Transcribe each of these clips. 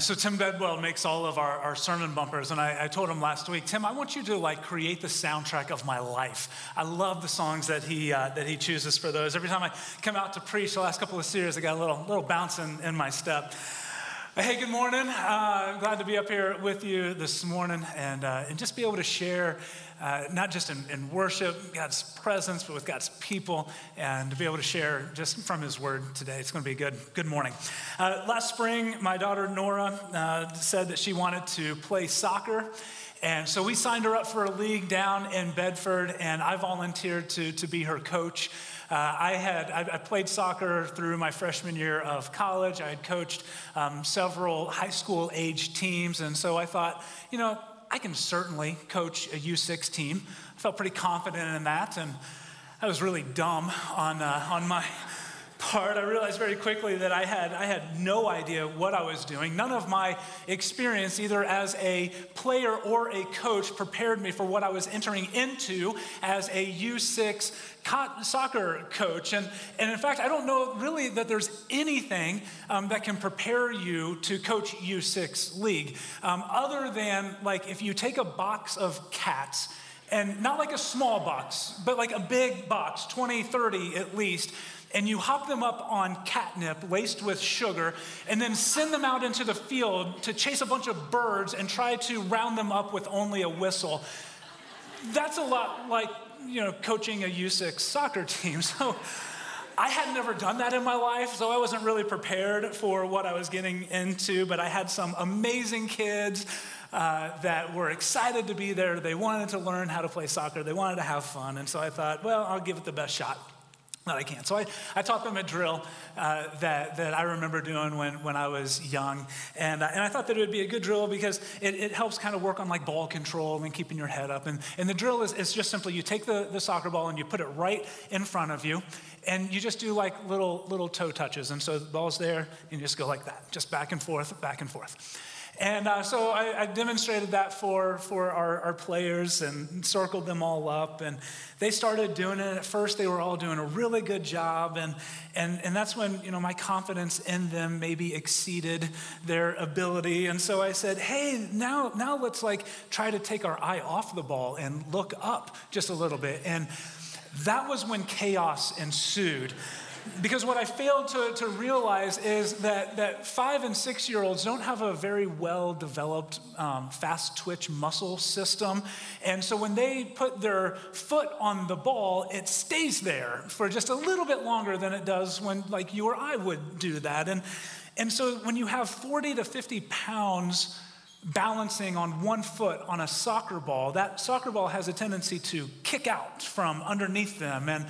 So Tim Bedwell makes all of our, our sermon bumpers, and I, I, told him last week, Tim, I want you to like create the soundtrack of my life. I love the songs that he uh, that he chooses for those. Every time I come out to preach, the last couple of series, I got a little little bounce in, in my step. Hey, good morning. Uh, I'm glad to be up here with you this morning and, uh, and just be able to share, uh, not just in, in, worship, God's presence, but with God's people, and to be able to share just from His Word today. It's going to be a good. Good morning. Uh, last spring, my daughter Nora uh, said that she wanted to play soccer. And so we signed her up for a league down in Bedford, and I volunteered to, to be her coach. Uh, I had I, I, played soccer through my freshman year of college. I had coached um, several high school age teams, and so I thought, you know, I can certainly coach a U6 team. I felt pretty confident in that, and I was really dumb on uh, on my part, I realized very quickly that I had, I had no idea what I was doing. None of my experience, either as a player or a coach, prepared me for what I was entering into as a U6 soccer coach. And, and in fact, I don't know really that there's anything um, that can prepare you to coach U6 league, um, other than like if you take a box of cats and not like a small box, but like a big box, 20, 30 at least and you hop them up on catnip laced with sugar, and then send them out into the field to chase a bunch of birds and try to round them up with only a whistle. That's a lot like, you know, coaching a U6 soccer team. So I had never done that in my life, so I wasn't really prepared for what I was getting into, but I had some amazing kids. Uh, that were excited to be there. They wanted to learn how to play soccer. They wanted to have fun. And so I thought, well, I'll give it the best shot I can't. So I, I taught them a drill uh, that, that I remember doing when, when I was young. And, uh, and I thought that it would be a good drill because it, it helps kind of work on like ball control and keeping your head up. And, and the drill is, is just simply you take the, the soccer ball and you put it right in front of you. And you just do like little, little toe touches. And so the ball's there and you just go like that, just back and forth, back and forth. And uh, so I, I, demonstrated that for, for our, our, players and circled them all up. And they started doing it. At first, they were all doing a really good job. And, and, and that's when, you know, my confidence in them maybe exceeded their ability. And so I said, hey, now, now let's like try to take our eye off the ball and look up just a little bit. And that was when chaos ensued. Because what I failed to, to realize is that, that five and six year olds don't have a very well developed um, fast twitch muscle system. And so when they put their foot on the ball, it stays there for just a little bit longer than it does when, like, you or I would do that. And, and so when you have 40 to 50 pounds balancing on one foot on a soccer ball, that soccer ball has a tendency to kick out from underneath them. And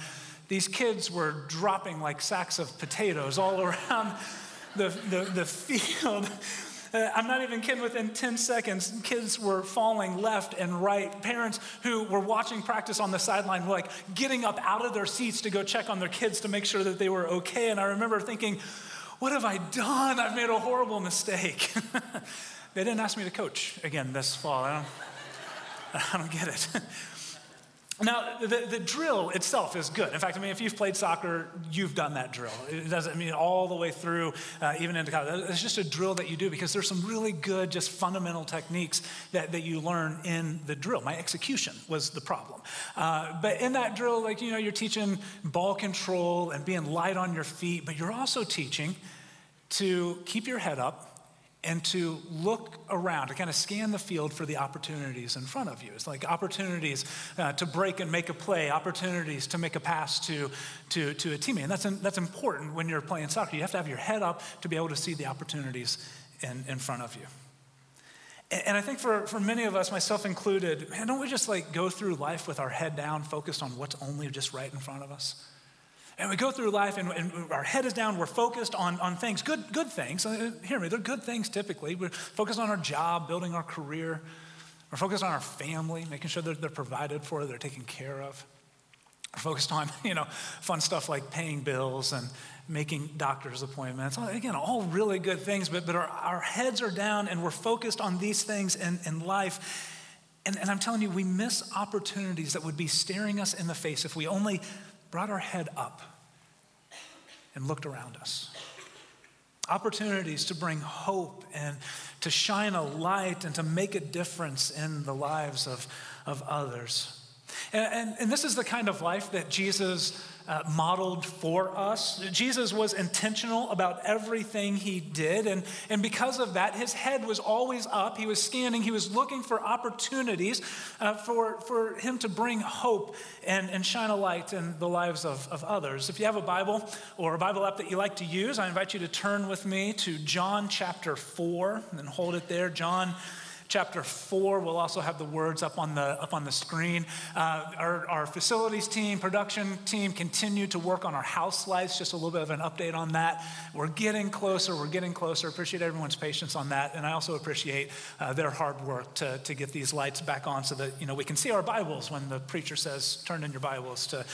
these kids were dropping like sacks of potatoes all around the, the, the field. Uh, I'm not even kidding, within 10 seconds, kids were falling left and right. Parents who were watching practice on the sideline were like getting up out of their seats to go check on their kids to make sure that they were okay. And I remember thinking, what have I done? I've made a horrible mistake. they didn't ask me to coach again this fall. I don't, I don't get it. Now, the, the drill itself is good. In fact, I mean, if you've played soccer, you've done that drill. It doesn't I mean all the way through, uh, even into college. It's just a drill that you do because there's some really good, just fundamental techniques that, that you learn in the drill. My execution was the problem. Uh, but in that drill, like, you know, you're teaching ball control and being light on your feet, but you're also teaching to keep your head up and to look around, to kind of scan the field for the opportunities in front of you. It's like opportunities uh, to break and make a play, opportunities to make a pass to, to, to a teammate. And that's, that's important when you're playing soccer. You have to have your head up to be able to see the opportunities in, in front of you. And, and I think for, for many of us, myself included, man, don't we just like go through life with our head down, focused on what's only just right in front of us? And we go through life and, and, our head is down, we're focused on, on things, good, good things. Uh, hear me, they're good things typically. We're focused on our job, building our career. We're focused on our family, making sure that they're provided for, they're taken care of. We're focused on, you know, fun stuff like paying bills and making doctor's appointments. Again, all really good things, but, but our, our heads are down and we're focused on these things in, in life. And, and I'm telling you, we miss opportunities that would be staring us in the face if we only brought our head up and looked around us. opportunities to bring hope and to shine a light and to make a difference in the lives of, of others. And, and, and this is the kind of life that Jesus uh, modeled for us. Jesus was intentional about everything he did. And, and because of that, his head was always up. He was scanning, he was looking for opportunities uh, for, for him to bring hope and, and shine a light in the lives of, of others. If you have a Bible or a Bible app that you like to use, I invite you to turn with me to John chapter 4 and hold it there. John chapter 4. We'll also have the words up on the, up on the screen. Uh, our, our facilities team, production team continue to work on our house lights. Just a little bit of an update on that. We're getting closer. We're getting closer. Appreciate everyone's patience on that. And I also appreciate uh, their hard work to, to get these lights back on so that you know, we can see our Bibles when the preacher says, turn in your Bibles to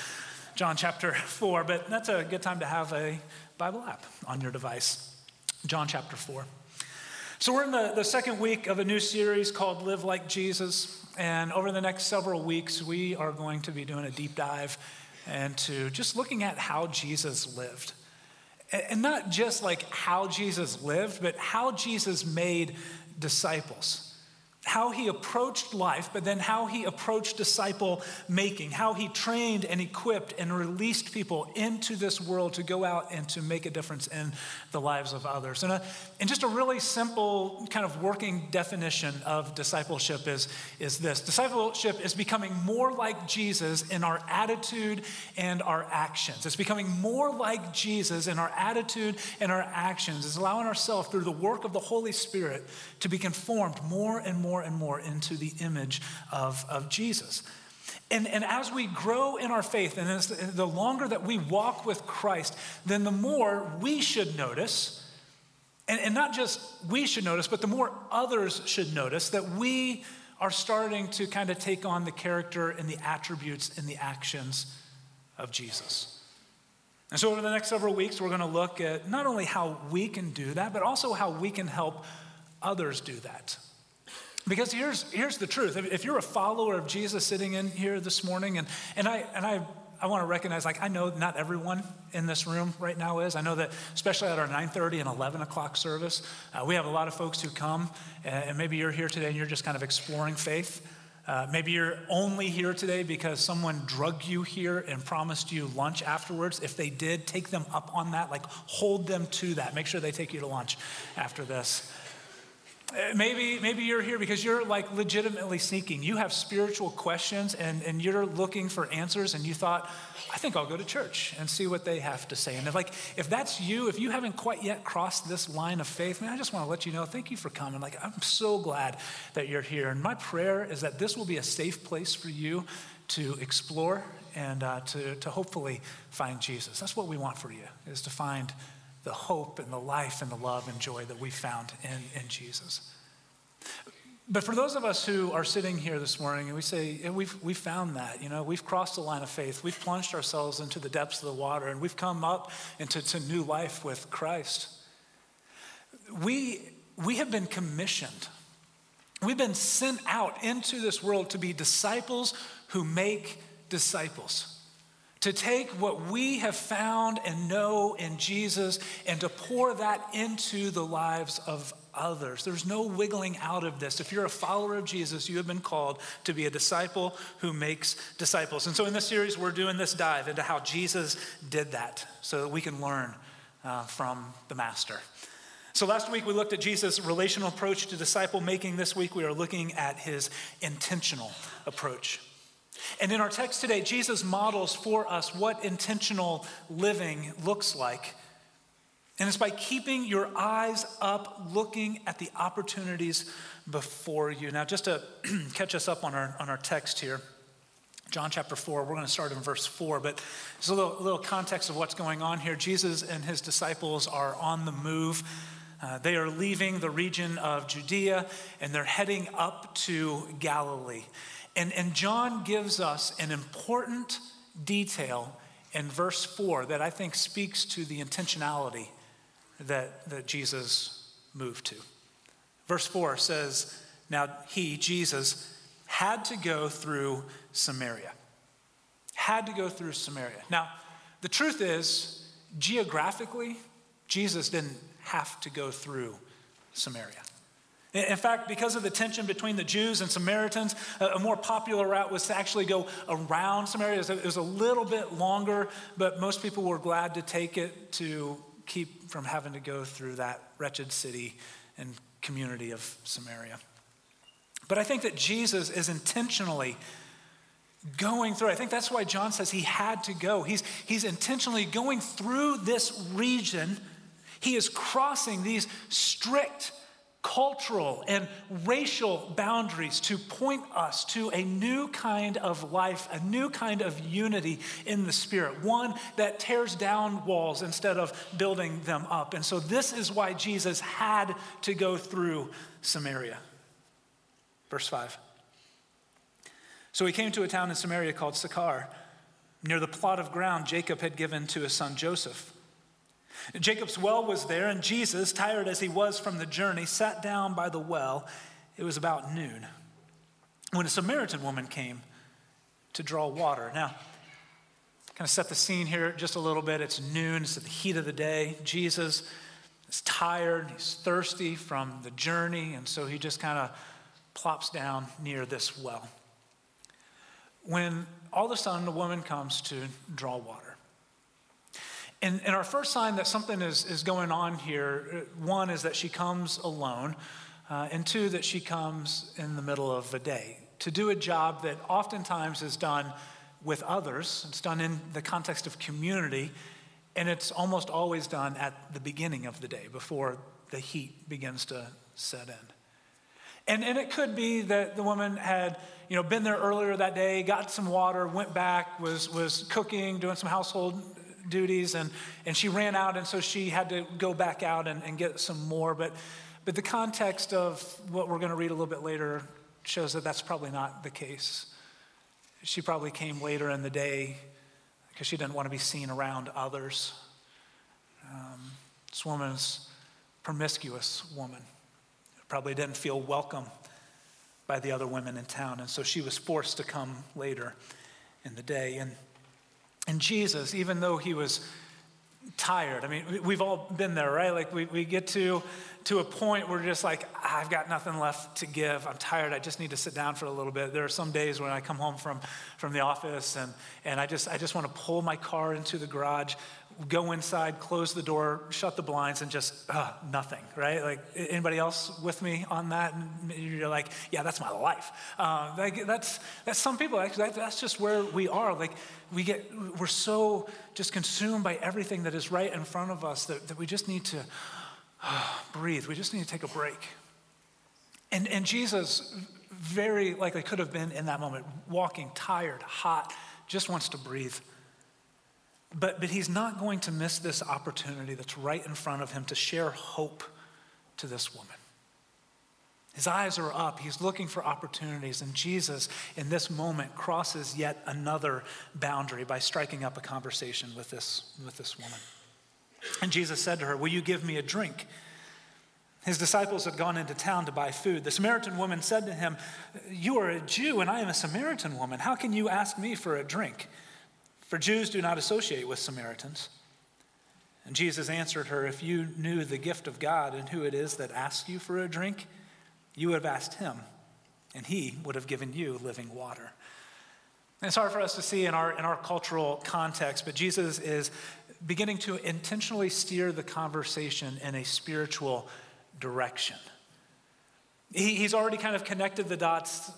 John chapter 4. But that's a good time to have a Bible app on your device. John chapter 4. So, we're in the, the second week of a new series called Live Like Jesus. And over the next several weeks, we are going to be doing a deep dive into just looking at how Jesus lived. And not just like how Jesus lived, but how Jesus made disciples how he approached life, but then how he approached disciple making, how he trained and equipped and released people into this world to go out and to make a difference in the lives of others. And, a, and just a really simple kind of working definition of discipleship is, is this discipleship is becoming more like Jesus in our attitude and our actions. It's becoming more like Jesus in our attitude and our actions. It's allowing ourselves through the work of the Holy Spirit to be conformed more and more more and more into the image of, of Jesus. And, and as we grow in our faith, and as the, longer that we walk with Christ, then the more we should notice, and, and not just we should notice, but the more others should notice that we are starting to kind of take on the character and the attributes and the actions of Jesus. And so, over the next several weeks, we're going to look at not only how we can do that, but also how we can help others do that. Because here's, here's the truth. If you're a follower of Jesus sitting in here this morning, and, and, I, and I, I want to recognize, like, I know not everyone in this room right now is. I know that, especially at our 9.30 and 11 o'clock service, uh, we have a lot of folks who come, and maybe you're here today and you're just kind of exploring faith. Uh, maybe you're only here today because someone drug you here and promised you lunch afterwards. If they did, take them up on that. Like, hold them to that. Make sure they take you to lunch after this. Maybe, maybe you're here because you're like legitimately seeking. You have spiritual questions and, and you're looking for answers, and you thought, I think I'll go to church and see what they have to say. And if like if that's you, if you haven't quite yet crossed this line of faith, man, I just want to let you know, thank you for coming. Like I'm so glad that you're here. And my prayer is that this will be a safe place for you to explore and uh, to, to hopefully find Jesus. That's what we want for you, is to find the hope and the life and the love and joy that we found in, in Jesus. But for those of us who are sitting here this morning and we say, and we've, we've found that, you know, we've crossed the line of faith, we've plunged ourselves into the depths of the water, and we've come up into to new life with Christ. We, we have been commissioned. We've been sent out into this world to be disciples who make disciples to take what we have found and know in Jesus and to pour that into the lives of others. There's no wiggling out of this. If you're a follower of Jesus, you have been called to be a disciple who makes disciples. And so in this series, we're doing this dive into how Jesus did that so that we can learn uh, from the Master. So last week we looked at Jesus' relational approach to disciple making. This week we are looking at his intentional approach. And in our text today, Jesus models for us what intentional living looks like. And it's by keeping your eyes up, looking at the opportunities before you. Now, just to catch us up on our, on our text here, John chapter 4, we're going to start in verse 4, but there's a little, little context of what's going on here. Jesus and his disciples are on the move. Uh, they are leaving the region of Judea and they're heading up to Galilee. And, and John gives us an important detail in verse 4 that I think speaks to the intentionality that, that Jesus moved to. Verse 4 says, Now he, Jesus, had to go through Samaria. Had to go through Samaria. Now, the truth is, geographically, Jesus didn't have to go through Samaria. In fact, because of the tension between the Jews and Samaritans, a more popular route was to actually go around Samaria. It was a little bit longer, but most people were glad to take it to keep from having to go through that wretched city and community of Samaria. But I think that Jesus is intentionally going through. I think that's why John says he had to go. He's, he's intentionally going through this region. He is crossing these strict cultural and racial boundaries to point us to a new kind of life, a new kind of unity in the Spirit, one that tears down walls instead of building them up. And so, this is why Jesus had to go through Samaria. Verse 5. So he came to a town in Samaria called Sychar, near the plot of ground Jacob had given to his son Joseph. Jacob's well was there, and Jesus, tired as he was from the journey, sat down by the well. It was about noon when a Samaritan woman came to draw water. Now, kind of set the scene here just a little bit. It's noon, it's the heat of the day. Jesus is tired, he's thirsty from the journey, and so he just kind of plops down near this well. When all of a sudden, a woman comes to draw water. And, and our first sign that something is, is going on here uh, one is that she comes alone, uh, and two, that she comes in the middle of the day to do a job that oftentimes is done with others. It's done in the context of community, and it's almost always done at the beginning of the day before the heat begins to set in. And, and it could be that the woman had you know, been there earlier that day, got some water, went back, was, was cooking, doing some household duties, and, and she ran out, and so she had to go back out and, and get some more. But, but the context of what we're going to read a little bit later shows that that's probably not the case. She probably came later in the day because she didn't want to be seen around others. Um, this woman's promiscuous woman. Probably didn't feel welcome by the other women in town, and so she was forced to come later in the day. And and Jesus, even though he was tired, I mean, we've all been there, right? Like we, we get to, to a point where just like, I've got nothing left to give. I'm tired. I just need to sit down for a little bit. There are some days when I come home from, from the office and, and I, just, I just want to pull my car into the garage, go inside, close the door, shut the blinds, and just uh, nothing, right? Like anybody else with me on that? And you're like, yeah, that's my life. Uh, like, that's that's some people. Actually, that's just where we are. Like we get, we're so just consumed by everything that is right in front of us that, that we just need to uh, breathe. We just need to take a break. And and Jesus very likely could have been in that moment, walking, tired, hot, just wants to breathe. But, but he's not going to miss this opportunity that's right in front of him to share hope to this woman. His eyes are up. He's looking for opportunities. And Jesus, in this moment, crosses yet another boundary by striking up a conversation with this, with this woman. And Jesus said to her, Will you give me a drink? His disciples had gone into town to buy food. The Samaritan woman said to him, You are a Jew, and I am a Samaritan woman. How can you ask me for a drink? For Jews do not associate with Samaritans. And Jesus answered her, If you knew the gift of God and who it is that asks you for a drink, you would have asked him, and he would have given you living water. And it's hard for us to see in our, in our cultural context, but Jesus is beginning to intentionally steer the conversation in a spiritual direction. He, he's already kind of connected the dots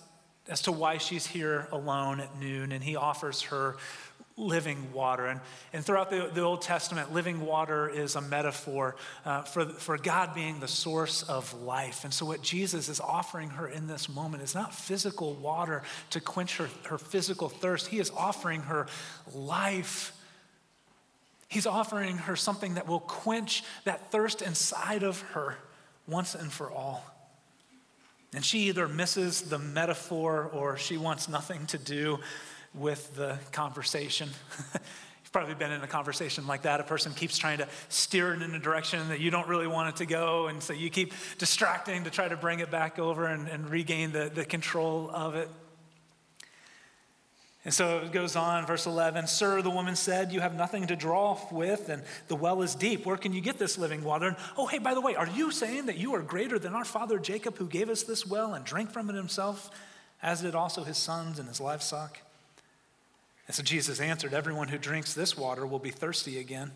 as to why she's here alone at noon, and he offers her living water. And, and throughout the, the Old Testament, living water is a metaphor uh, for, for God being the source of life. And so, what Jesus is offering her in this moment is not physical water to quench her, her physical thirst, He is offering her life. He's offering her something that will quench that thirst inside of her once and for all. And she either misses the metaphor or she wants nothing to do with the conversation. You've probably been in a conversation like that. A person keeps trying to steer it in a direction that you don't really want it to go. And so you keep distracting to try to bring it back over and, and regain the, the control of it. And so it goes on, verse 11 Sir, the woman said, You have nothing to draw with, and the well is deep. Where can you get this living water? And oh, hey, by the way, are you saying that you are greater than our father Jacob, who gave us this well and drank from it himself, as did also his sons and his livestock? And so Jesus answered, Everyone who drinks this water will be thirsty again,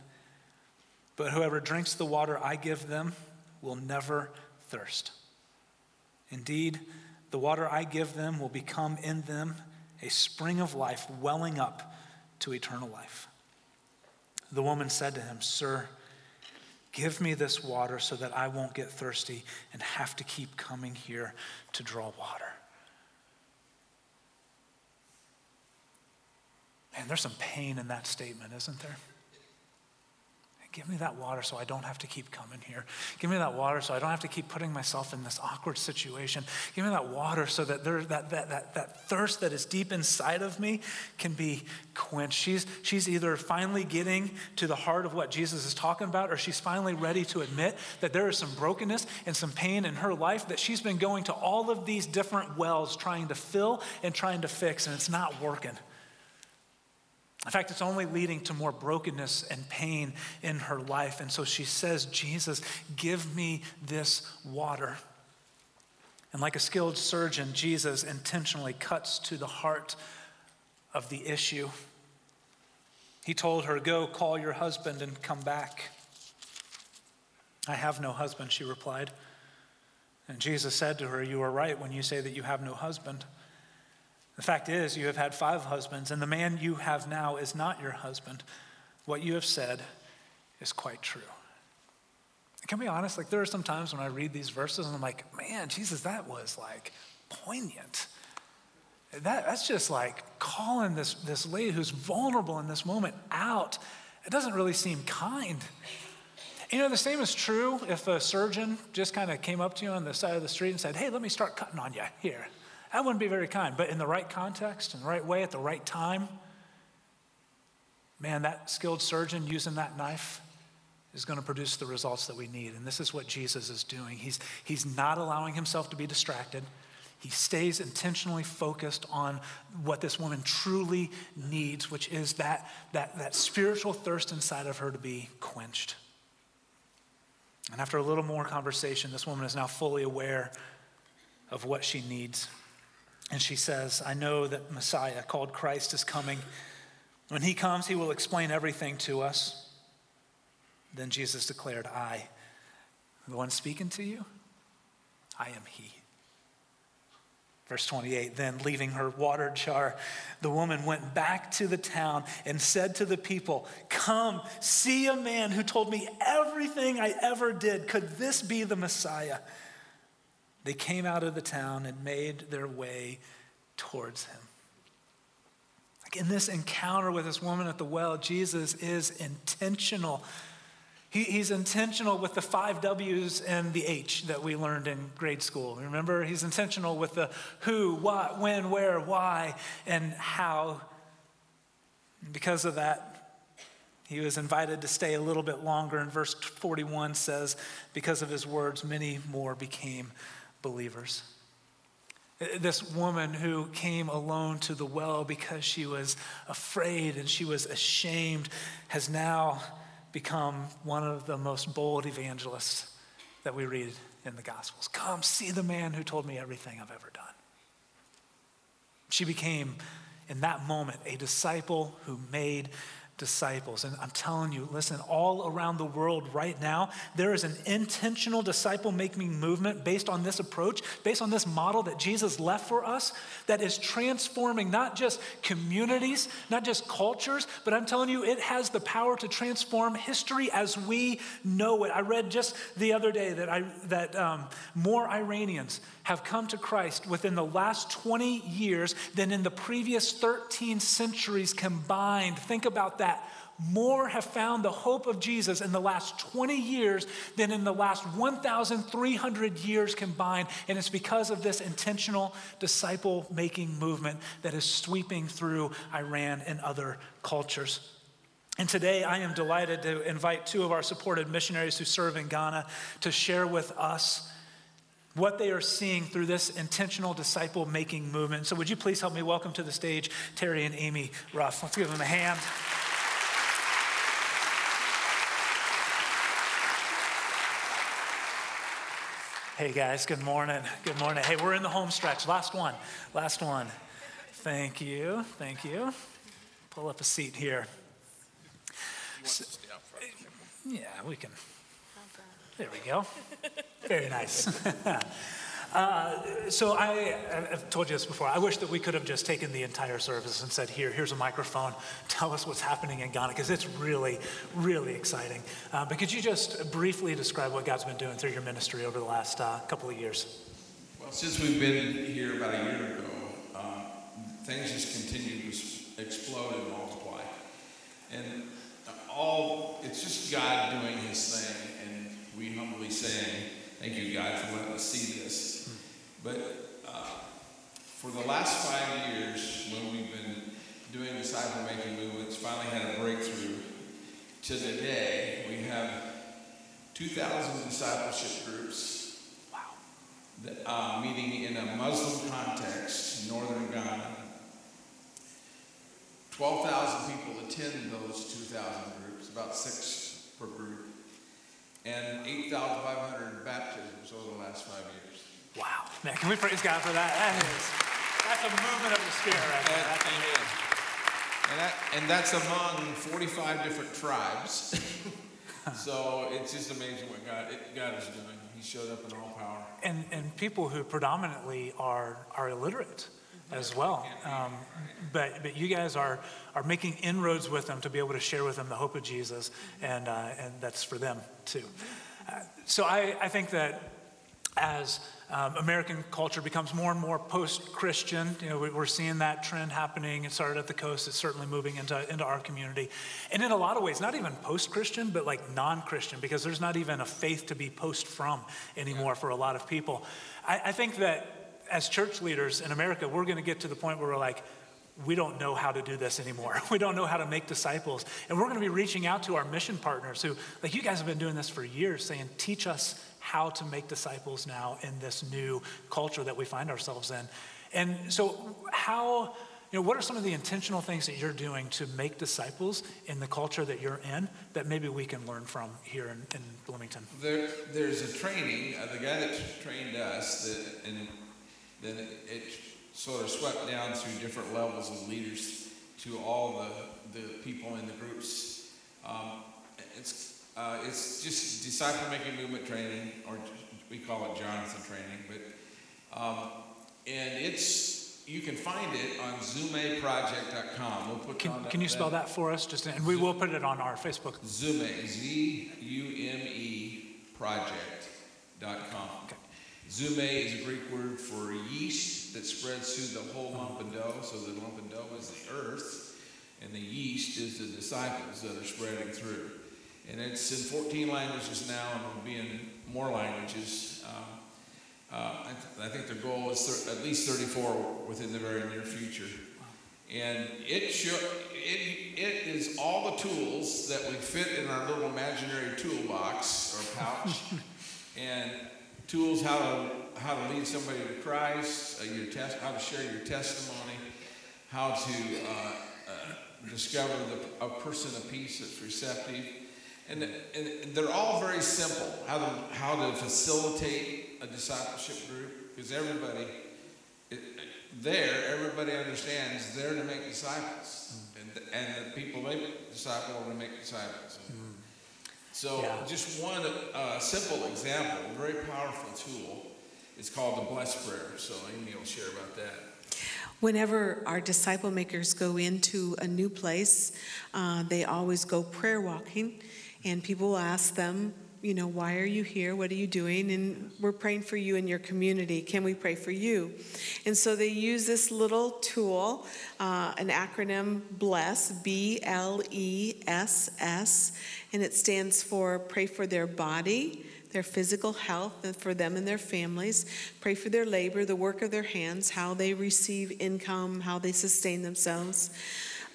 but whoever drinks the water I give them will never thirst. Indeed, the water I give them will become in them a spring of life welling up to eternal life. The woman said to him, Sir, give me this water so that I won't get thirsty and have to keep coming here to draw water. Man, there's some pain in that statement, isn't there? Give me that water so I don't have to keep coming here. Give me that water so I don't have to keep putting myself in this awkward situation. Give me that water so that there, that, that, that, that thirst that is deep inside of me can be quenched. She's, she's either finally getting to the heart of what Jesus is talking about, or she's finally ready to admit that there is some brokenness and some pain in her life that she's been going to all of these different wells trying to fill and trying to fix, and it's not working. In fact, it's only leading to more brokenness and pain in her life. And so she says, Jesus, give me this water. And like a skilled surgeon, Jesus intentionally cuts to the heart of the issue. He told her, Go call your husband and come back. I have no husband, she replied. And Jesus said to her, You are right when you say that you have no husband. The fact is, you have had five husbands, and the man you have now is not your husband. What you have said is quite true. Can we be honest? Like, there are some times when I read these verses and I'm like, man, Jesus, that was like poignant. That, that's just like calling this, this lady who's vulnerable in this moment out. It doesn't really seem kind. You know, the same is true if a surgeon just kind of came up to you on the side of the street and said, hey, let me start cutting on you here. That wouldn't be very kind. But in the right context, in the right way, at the right time, man, that skilled surgeon using that knife is going to produce the results that we need. And this is what Jesus is doing. He's, he's not allowing himself to be distracted. He stays intentionally focused on what this woman truly needs, which is that, that, that spiritual thirst inside of her to be quenched. And after a little more conversation, this woman is now fully aware of what she needs. And she says, I know that Messiah, called Christ, is coming. When he comes, he will explain everything to us. Then Jesus declared, I, the one speaking to you, I am he. Verse 28 Then, leaving her water jar, the woman went back to the town and said to the people, Come, see a man who told me everything I ever did. Could this be the Messiah? They came out of the town and made their way towards him. Like in this encounter with this woman at the well, Jesus is intentional. He, he's intentional with the five W's and the H that we learned in grade school. Remember, he's intentional with the who, what, when, where, why, and how. Because of that, he was invited to stay a little bit longer. And verse 41 says, because of his words, many more became believers. This woman who came alone to the well because she was afraid and she was ashamed has now become one of the most bold evangelists that we read in the Gospels. Come, see the man who told me everything I've ever done. She became, in that moment, a disciple who made disciples. And I'm telling you, listen, all around the world right now, there is an intentional disciple making movement based on this approach, based on this model that Jesus left for us, that is transforming not just communities, not just cultures, but I'm telling you, it has the power to transform history as we know it. I read just the other day that, I, that um, more Iranians have come to Christ within the last 20 years than in the previous 13 centuries combined. Think about that. More have found the hope of Jesus in the last 20 years than in the last 1,300 years combined. And it's because of this intentional disciple making movement that is sweeping through Iran and other cultures. And today I am delighted to invite two of our supported missionaries who serve in Ghana to share with us what they are seeing through this intentional disciple making movement. So, would you please help me welcome to the stage Terry and Amy Ruff? Let's give them a hand. Hey guys, good morning. Good morning. Hey, we're in the home stretch. Last one. Last one. Thank you. Thank you. Pull up a seat here. So, yeah, we can. There we go. Very nice. Uh, so I, have told you this before. I wish that we could have just taken the entire service and said, "Here, here's a microphone. Tell us what's happening in Ghana," because it's really, really exciting. Uh, but could you just briefly describe what God's been doing through your ministry over the last uh, couple of years? Well, since we've been here about a year ago, uh, things just continue to explode and multiply, and all it's just God doing His thing, and we humbly saying, "Thank you, God, for letting us see this." But uh, for the last five years, when we've been doing disciple making movements, finally had a breakthrough. To today, we have 2,000 discipleship groups wow. that, uh, meeting in a Muslim context in northern Ghana. 12,000 people attend those 2,000 groups, about six per group, and 8,500 baptisms over the last five years. Wow. Man, can we praise God for that? That is, that's a movement of the Spirit right there. That, amen. And, that, and that's among 45 different tribes. so it's just amazing what God, it, God is doing. He showed up in all power. And, and people who predominantly are, are illiterate as well. Um, but, but you guys are, are making inroads with them to be able to share with them the hope of Jesus, and, uh, and that's for them too. Uh, so I, I think that as um, American culture becomes more and more post-Christian. You know, we, are seeing that trend happening. It started at the coast. It's certainly moving into, into our community. And in a lot of ways, not even post-Christian, but like non-Christian, because there's not even a faith to be post from anymore for a lot of people. I, I think that as church leaders in America, we're going to get to the point where we're like, we don't know how to do this anymore. We don't know how to make disciples. And we're going to be reaching out to our mission partners who, like you guys have been doing this for years, saying, teach us how to make disciples now in this new culture that we find ourselves in. And so, how, you know, what are some of the intentional things that you're doing to make disciples in the culture that you're in that maybe we can learn from here in, in Bloomington? There, there's a training, uh, the guy that trained us, that, and then it, it sort of swept down through different levels of leaders to all the, the people in the groups. Um, it's uh, it's just disciple making movement training, or we call it Jonathan training. But um, and it's you can find it on zumeproject.com. We'll put can, can you spell that for us? Just and we will put it on our Facebook. Zume Z U M E project.com. Okay. Zume is a Greek word for yeast that spreads through the whole lump of dough. So the lump of dough is the earth, and the yeast is the disciples that are spreading through and it's in 14 languages now, and will be in more languages. Um, uh, I, th- I, think the goal is thir- at least 34 within the very near future. And it, sh- it, it is all the tools that we fit in our little imaginary toolbox or pouch, and tools how to how to lead somebody to Christ, uh, your test, how to share your testimony, how to uh, uh discover the, a person of peace that's receptive, and, and they're all very simple how to, how to facilitate a discipleship group because everybody it, there, everybody understands they're to make disciples. Mm. And, and the people they disciple are to make disciples. Mm. So, yeah. just one uh, simple example, a very powerful tool, is called the Blessed Prayer. So, Amy will share about that. Whenever our disciple makers go into a new place, uh, they always go prayer walking and people will ask them, you know, why are you here? What are you doing? And we're praying for you in your community. Can we pray for you? And so they use this little tool, uh, an acronym BLESS, B L E S S, and it stands for pray for their body, their physical health, and for them and their families. Pray for their labor, the work of their hands, how they receive income, how they sustain themselves.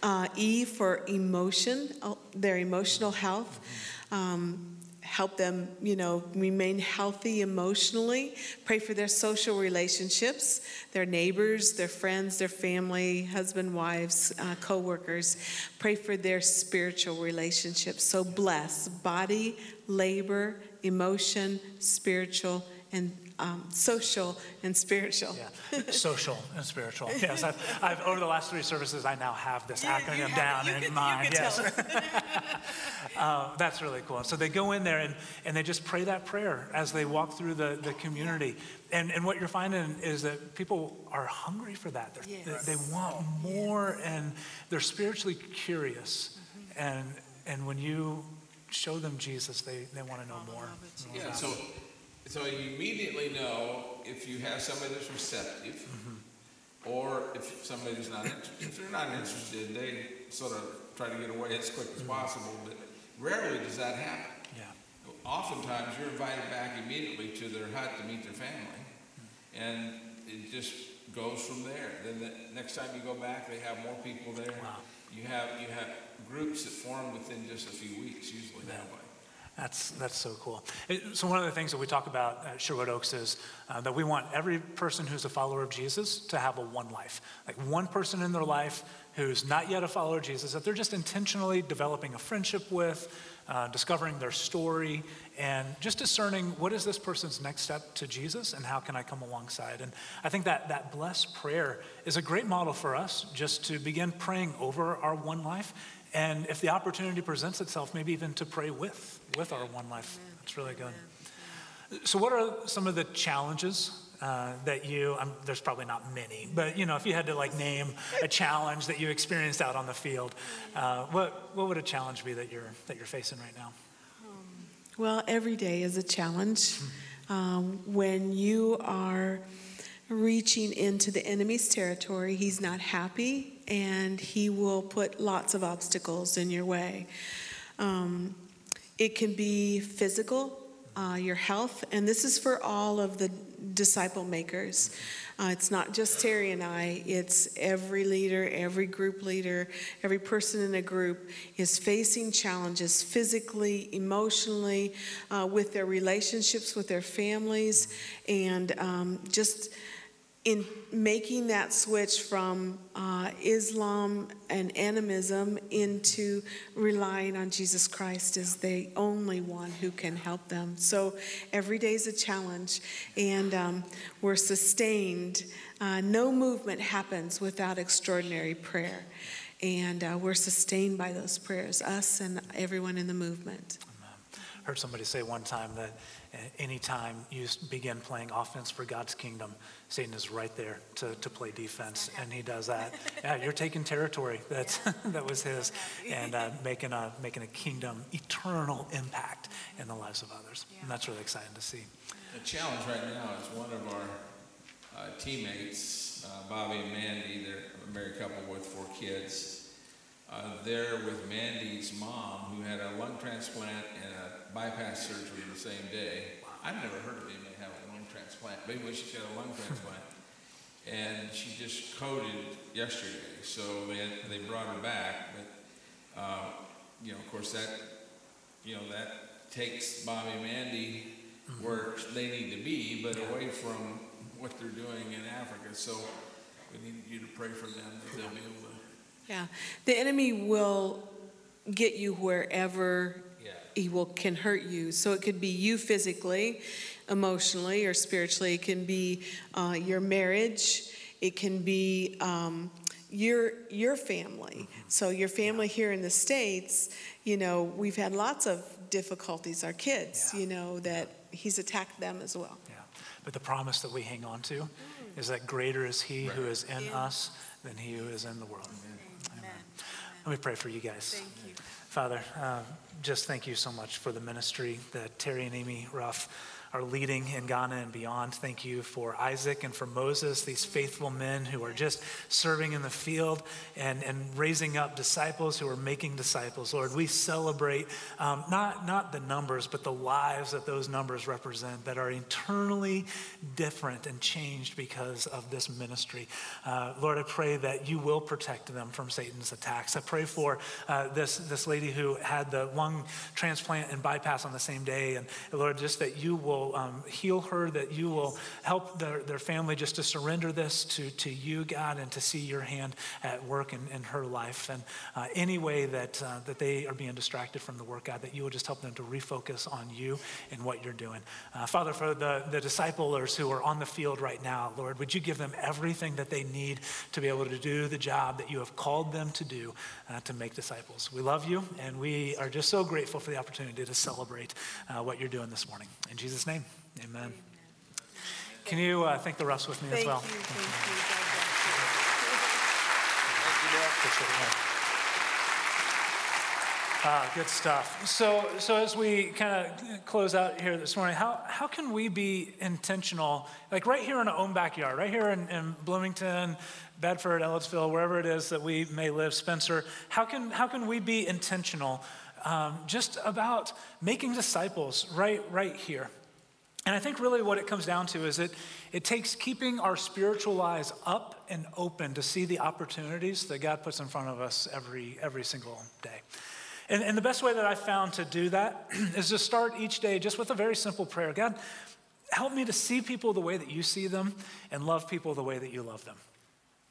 Uh, e for emotion, uh, their emotional health, um, help them, you know, remain healthy emotionally. Pray for their social relationships, their neighbors, their friends, their family, husband, wives, uh, co workers. Pray for their spiritual relationships. So bless body, labor, emotion, spiritual, and um, social and spiritual. Yeah, social and spiritual. Yes, I've, I've, over the last three services, I now have this acronym down in mind. yes, uh, that's really cool. So they go in there and, and they just pray that prayer as they walk through the, the community. And, and what you're finding is that people are hungry for that. Yes. They, they want more and they're spiritually curious. Mm-hmm. And, and when you show them Jesus, they, they want to know more. Yeah, so so you immediately know if you have somebody that's receptive mm-hmm. or if somebody's not interested. If they're not interested, they sort of try to get away as quick as mm-hmm. possible, but rarely does that happen. Yeah. Oftentimes you're invited back immediately to their hut to meet their family, mm-hmm. and it just goes from there. Then the next time you go back, they have more people there. Wow. You have you have groups that form within just a few weeks, usually yeah. that way. That's, that's so cool. So, one of the things that we talk about at Sherwood Oaks is uh, that we want every person who's a follower of Jesus to have a one life. Like one person in their life who's not yet a follower of Jesus, that they're just intentionally developing a friendship with, uh, discovering their story, and just discerning what is this person's next step to Jesus and how can I come alongside. And I think that that blessed prayer is a great model for us just to begin praying over our one life and if the opportunity presents itself, maybe even to pray with, with our one life. It's really good. So, what are some of the challenges uh, that you? Um, there's probably not many, but you know, if you had to like name a challenge that you experienced out on the field, uh, what what would a challenge be that you're that you're facing right now? Well, every day is a challenge. Um, when you are reaching into the enemy's territory, he's not happy and He will put lots of obstacles in your way. Um, it can be physical, uh, your health, and this is for all of the disciple makers. Uh, it's not just Terry and I, it's every leader, every group leader, every person in a group is facing challenges physically, emotionally, uh, with their relationships with their families, and um, just in making that switch from uh, Islam and animism into relying on Jesus Christ as the only one who can help them. So every day is a challenge, and um, we're sustained. Uh, no movement happens without extraordinary prayer, and uh, we're sustained by those prayers, us and everyone in the movement. I heard somebody say one time that anytime you begin playing offense for God's kingdom, Satan is right there to, to play defense, and he does that. Yeah, you're taking territory that's, that was his and uh, making, a, making a kingdom eternal impact in the lives of others. And that's really exciting to see. The challenge right now is one of our uh, teammates, uh, Bobby and Mandy, they're a married couple with four kids. Uh, they're with Mandy's mom, who had a lung transplant and a bypass surgery the same day. I've never heard of anybody having a lung transplant. Maybe she got a lung transplant. and she just coded yesterday, so they, had, they brought her back. But, uh, you know, of course, that, you know, that takes Bobby and Mandy mm-hmm. where they need to be, but away from what they're doing in Africa. So we need you to pray for them that they'll be able to. Yeah. The enemy will get you wherever he will can hurt you. So it could be you physically, emotionally, or spiritually. It can be uh, your marriage. It can be um, your your family. So your family here in the states, you know, we've had lots of difficulties. Our kids, yeah. you know, that he's attacked them as well. Yeah, but the promise that we hang on to mm. is that greater is He right. who is in yeah. us than He who is in the world. Amen. Amen. Let me pray for you guys. Thank you. Father, uh, just thank you so much for the ministry that Terry and Amy Ruff are leading in Ghana and beyond. Thank you for Isaac and for Moses, these faithful men who are just serving in the field and, and raising up disciples who are making disciples. Lord, we celebrate um, not, not the numbers, but the lives that those numbers represent that are internally different and changed because of this ministry. Uh, Lord, I pray that you will protect them from Satan's attacks. I pray for uh, this, this lady who had the lung transplant and bypass on the same day. And Lord, just that you will will um, heal her, that you will help their, their family just to surrender this to, to you, God, and to see your hand at work in, in her life. And uh, any way that, uh, that they are being distracted from the work, God, that you will just help them to refocus on you and what you're doing. Uh, Father, for the, the disciplers who are on the field right now, Lord, would you give them everything that they need to be able to do the job that you have called them to do uh, to make disciples? We love you, and we are just so grateful for the opportunity to celebrate uh, what you're doing this morning. In Jesus' name, amen. Can you uh, thank the Russ with me Thank as well? you, thank you. Ah, good stuff. So, so as we kind of close out here this morning, how, how can we be intentional, like right here in our own backyard, right here in, in Bloomington, Bedford, Ellettsville, wherever it is that we may live, Spencer, how can, how can we be intentional um, just about making disciples right, right here? And I think really what it comes down to is it, it takes keeping our spiritual eyes up and open to see the opportunities that God puts in front of us every, every single day. And, and the best way that I found to do that is to start each day just with a very simple prayer God, help me to see people the way that you see them and love people the way that you love them.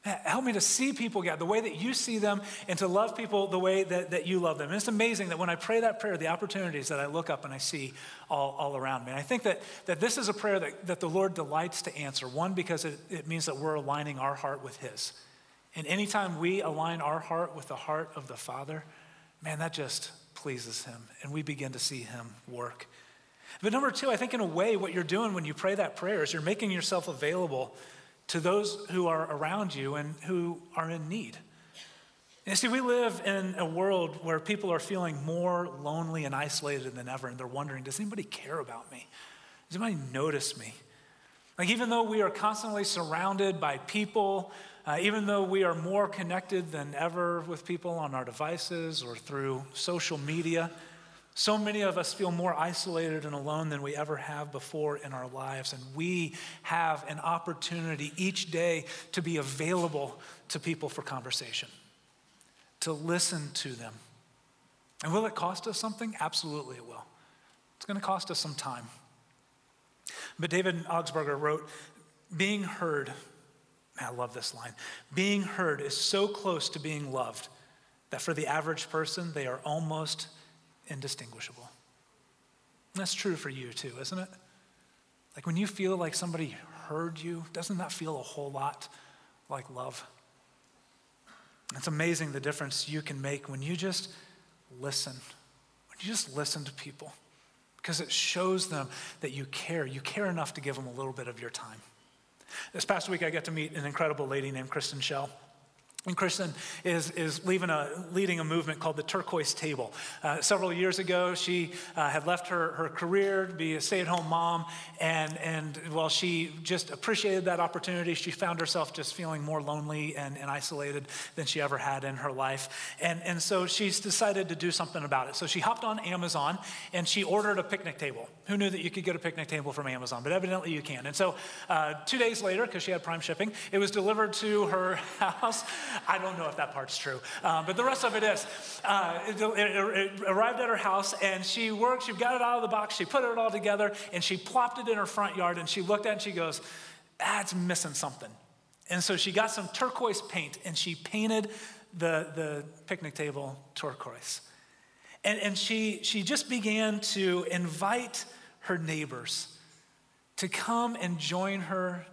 Help me to see people, God, the way that you see them and to love people the way that, that you love them. And it's amazing that when I pray that prayer, the opportunities that I look up and I see all, all around me. And I think that, that this is a prayer that, that the Lord delights to answer. One, because it, it means that we're aligning our heart with His. And anytime we align our heart with the heart of the Father, man, that just pleases Him. And we begin to see Him work. But number two, I think in a way, what you're doing when you pray that prayer is you're making yourself available to those who are around you and who are in need. And see, we live in a world where people are feeling more lonely and isolated than ever, and they're wondering, does anybody care about me? Does anybody notice me? Like, even though we are constantly surrounded by people, uh, even though we are more connected than ever with people on our devices or through social media, so many of us feel more isolated and alone than we ever have before in our lives. And we have an opportunity each day to be available to people for conversation, to listen to them. And will it cost us something? Absolutely, it will. It's going to cost us some time. But David Augsburger wrote, Being heard, I love this line, being heard is so close to being loved that for the average person, they are almost indistinguishable. And that's true for you too, isn't it? Like when you feel like somebody heard you, doesn't that feel a whole lot like love? It's amazing the difference you can make when you just listen, when you just listen to people, because it shows them that you care. You care enough to give them a little bit of your time. This past week, I got to meet an incredible lady named Kristin Schell. And Kristin is, is leading, a, leading a movement called the Turquoise Table. Uh, several years ago, she uh, had left her, her career to be a stay at home mom. And, and while she just appreciated that opportunity, she found herself just feeling more lonely and, and isolated than she ever had in her life. And, and so she's decided to do something about it. So she hopped on Amazon and she ordered a picnic table. Who knew that you could get a picnic table from Amazon? But evidently you can. And so uh, two days later, because she had prime shipping, it was delivered to her house. I don't know if that part's true, uh, but the rest of it is. Uh, it, it, it, arrived at her house and she worked, she got it out of the box, she put it all together, and she plopped it in her front yard and she looked at it and she goes, That's missing something. And so she got some turquoise paint and she painted the, the picnic table turquoise. And, and she, she just began to invite her neighbors to come and join her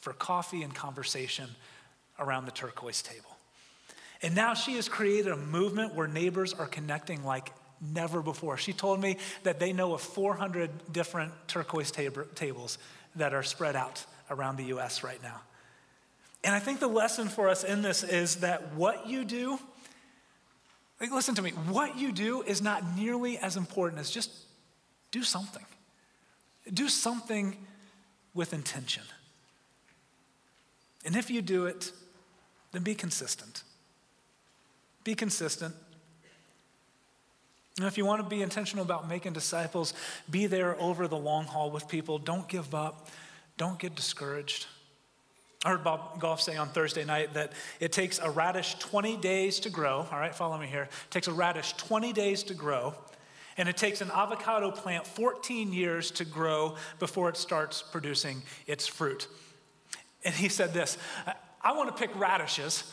for coffee and conversation around the turquoise table. And now she has created a movement where neighbors are connecting like never before. She told me that they know of 400 different turquoise tab- tables that are spread out around the US right now. And I think the lesson for us in this is that what you do, like, listen to me, what you do is not nearly as important as just do something. do something with intention. And if you do it, then be consistent. Be consistent. And if you want to be intentional about making disciples, be there over the long haul with people. Don't give up. Don't get discouraged. I heard Bob Goff say on Thursday night that it takes a radish 20 days to grow. All right, follow me here. It takes a radish 20 days to grow, and it takes an avocado plant 14 years to grow before it starts producing its fruit. And he said this I want to pick radishes,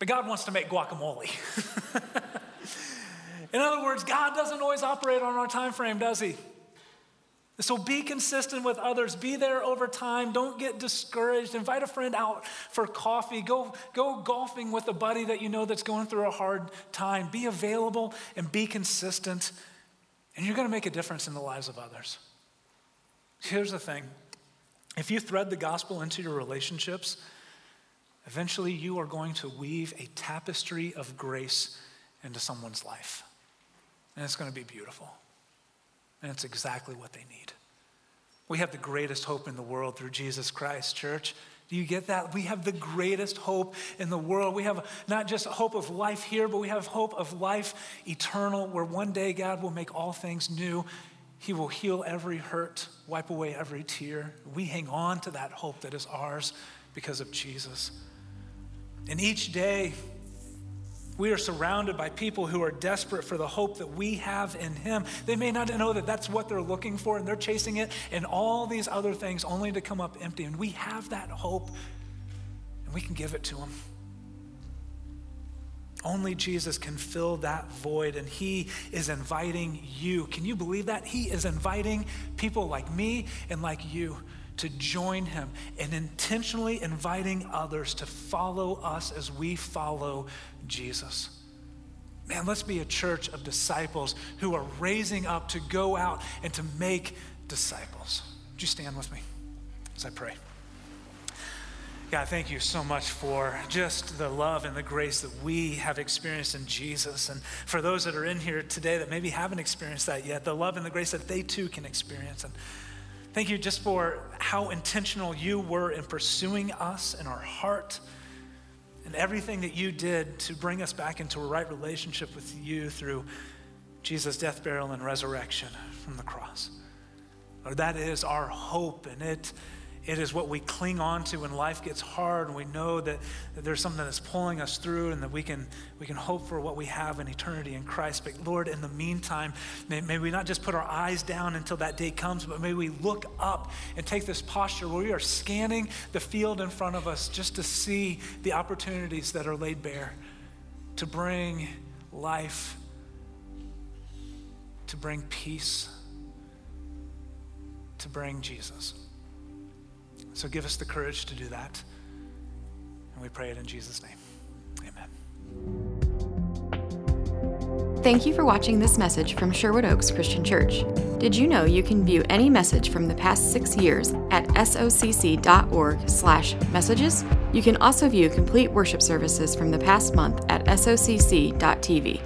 but God wants to make guacamole. In other words, God doesn't always operate on our time frame, does he? So be consistent with others. Be there over time. Don't get discouraged. Invite a friend out for coffee. Go, go golfing with a buddy that you know that's going through a hard time. Be available and be consistent. And you're going to make a difference in the lives of others. Here's the thing if you thread the gospel into your relationships, eventually you are going to weave a tapestry of grace into someone's life. And it's going to be beautiful. And it's exactly what they need. We have the greatest hope in the world through Jesus Christ, church. Do you get that? We have the greatest hope in the world. We have not just hope of life here, but we have hope of life eternal, where one day God will make all things new. He will heal every hurt, wipe away every tear. We hang on to that hope that is ours because of Jesus. And each day, we are surrounded by people who are desperate for the hope that we have in Him. They may not know that that's what they're looking for, and they're chasing it and all these other things only to come up empty. And we have that hope, and we can give it to them. Only Jesus can fill that void, and He is inviting you. Can you believe that? He is inviting people like me and like you to join Him and intentionally inviting others to follow us as we follow Jesus. Man, let's be a church of disciples who are raising up to go out and to make disciples. Would you stand with me as I pray? God, thank you so much for just the love and the grace that we have experienced in Jesus. And for those that are in here today that maybe haven't experienced that yet, the love and the grace that they too can experience. And thank you just for how intentional you were in pursuing us in our heart and everything that you did to bring us back into a right relationship with you through Jesus' death, burial, and resurrection from the cross. Lord, that is our hope, and it it is what we cling on to when life gets hard and we know that, that, there's something that's pulling us through and that we can, we can hope for what we have in eternity in Christ. But Lord, in the meantime, may, may we not just put our eyes down until that day comes, but may we look up and take this posture where we are scanning the field in front of us just to see the opportunities that are laid bare to bring life, to bring peace, to bring Jesus. So give us the courage to do that. And we pray it in Jesus' name. Amen. Thank you for watching this message from Sherwood Oaks Christian Church. Did you know you can view any message from the past six years at socc.org/messages? You can also view complete worship services from the past month at socc.tv.